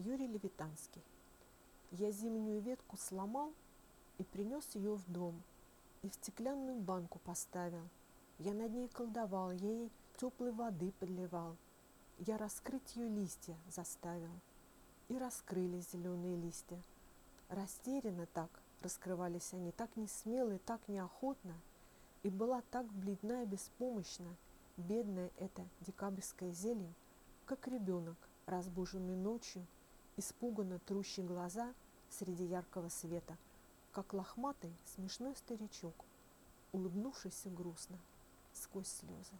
Юрий Левитанский. Я зимнюю ветку сломал и принес ее в дом, и в стеклянную банку поставил. Я над ней колдовал, я ей теплой воды подливал. Я раскрыть ее листья заставил. И раскрылись зеленые листья. Растерянно так раскрывались они, так не смело и так неохотно, и была так бледна и беспомощна, бедная эта декабрьская зелень, как ребенок, разбуженный ночью, испуганно трущий глаза среди яркого света, как лохматый смешной старичок, улыбнувшийся грустно сквозь слезы.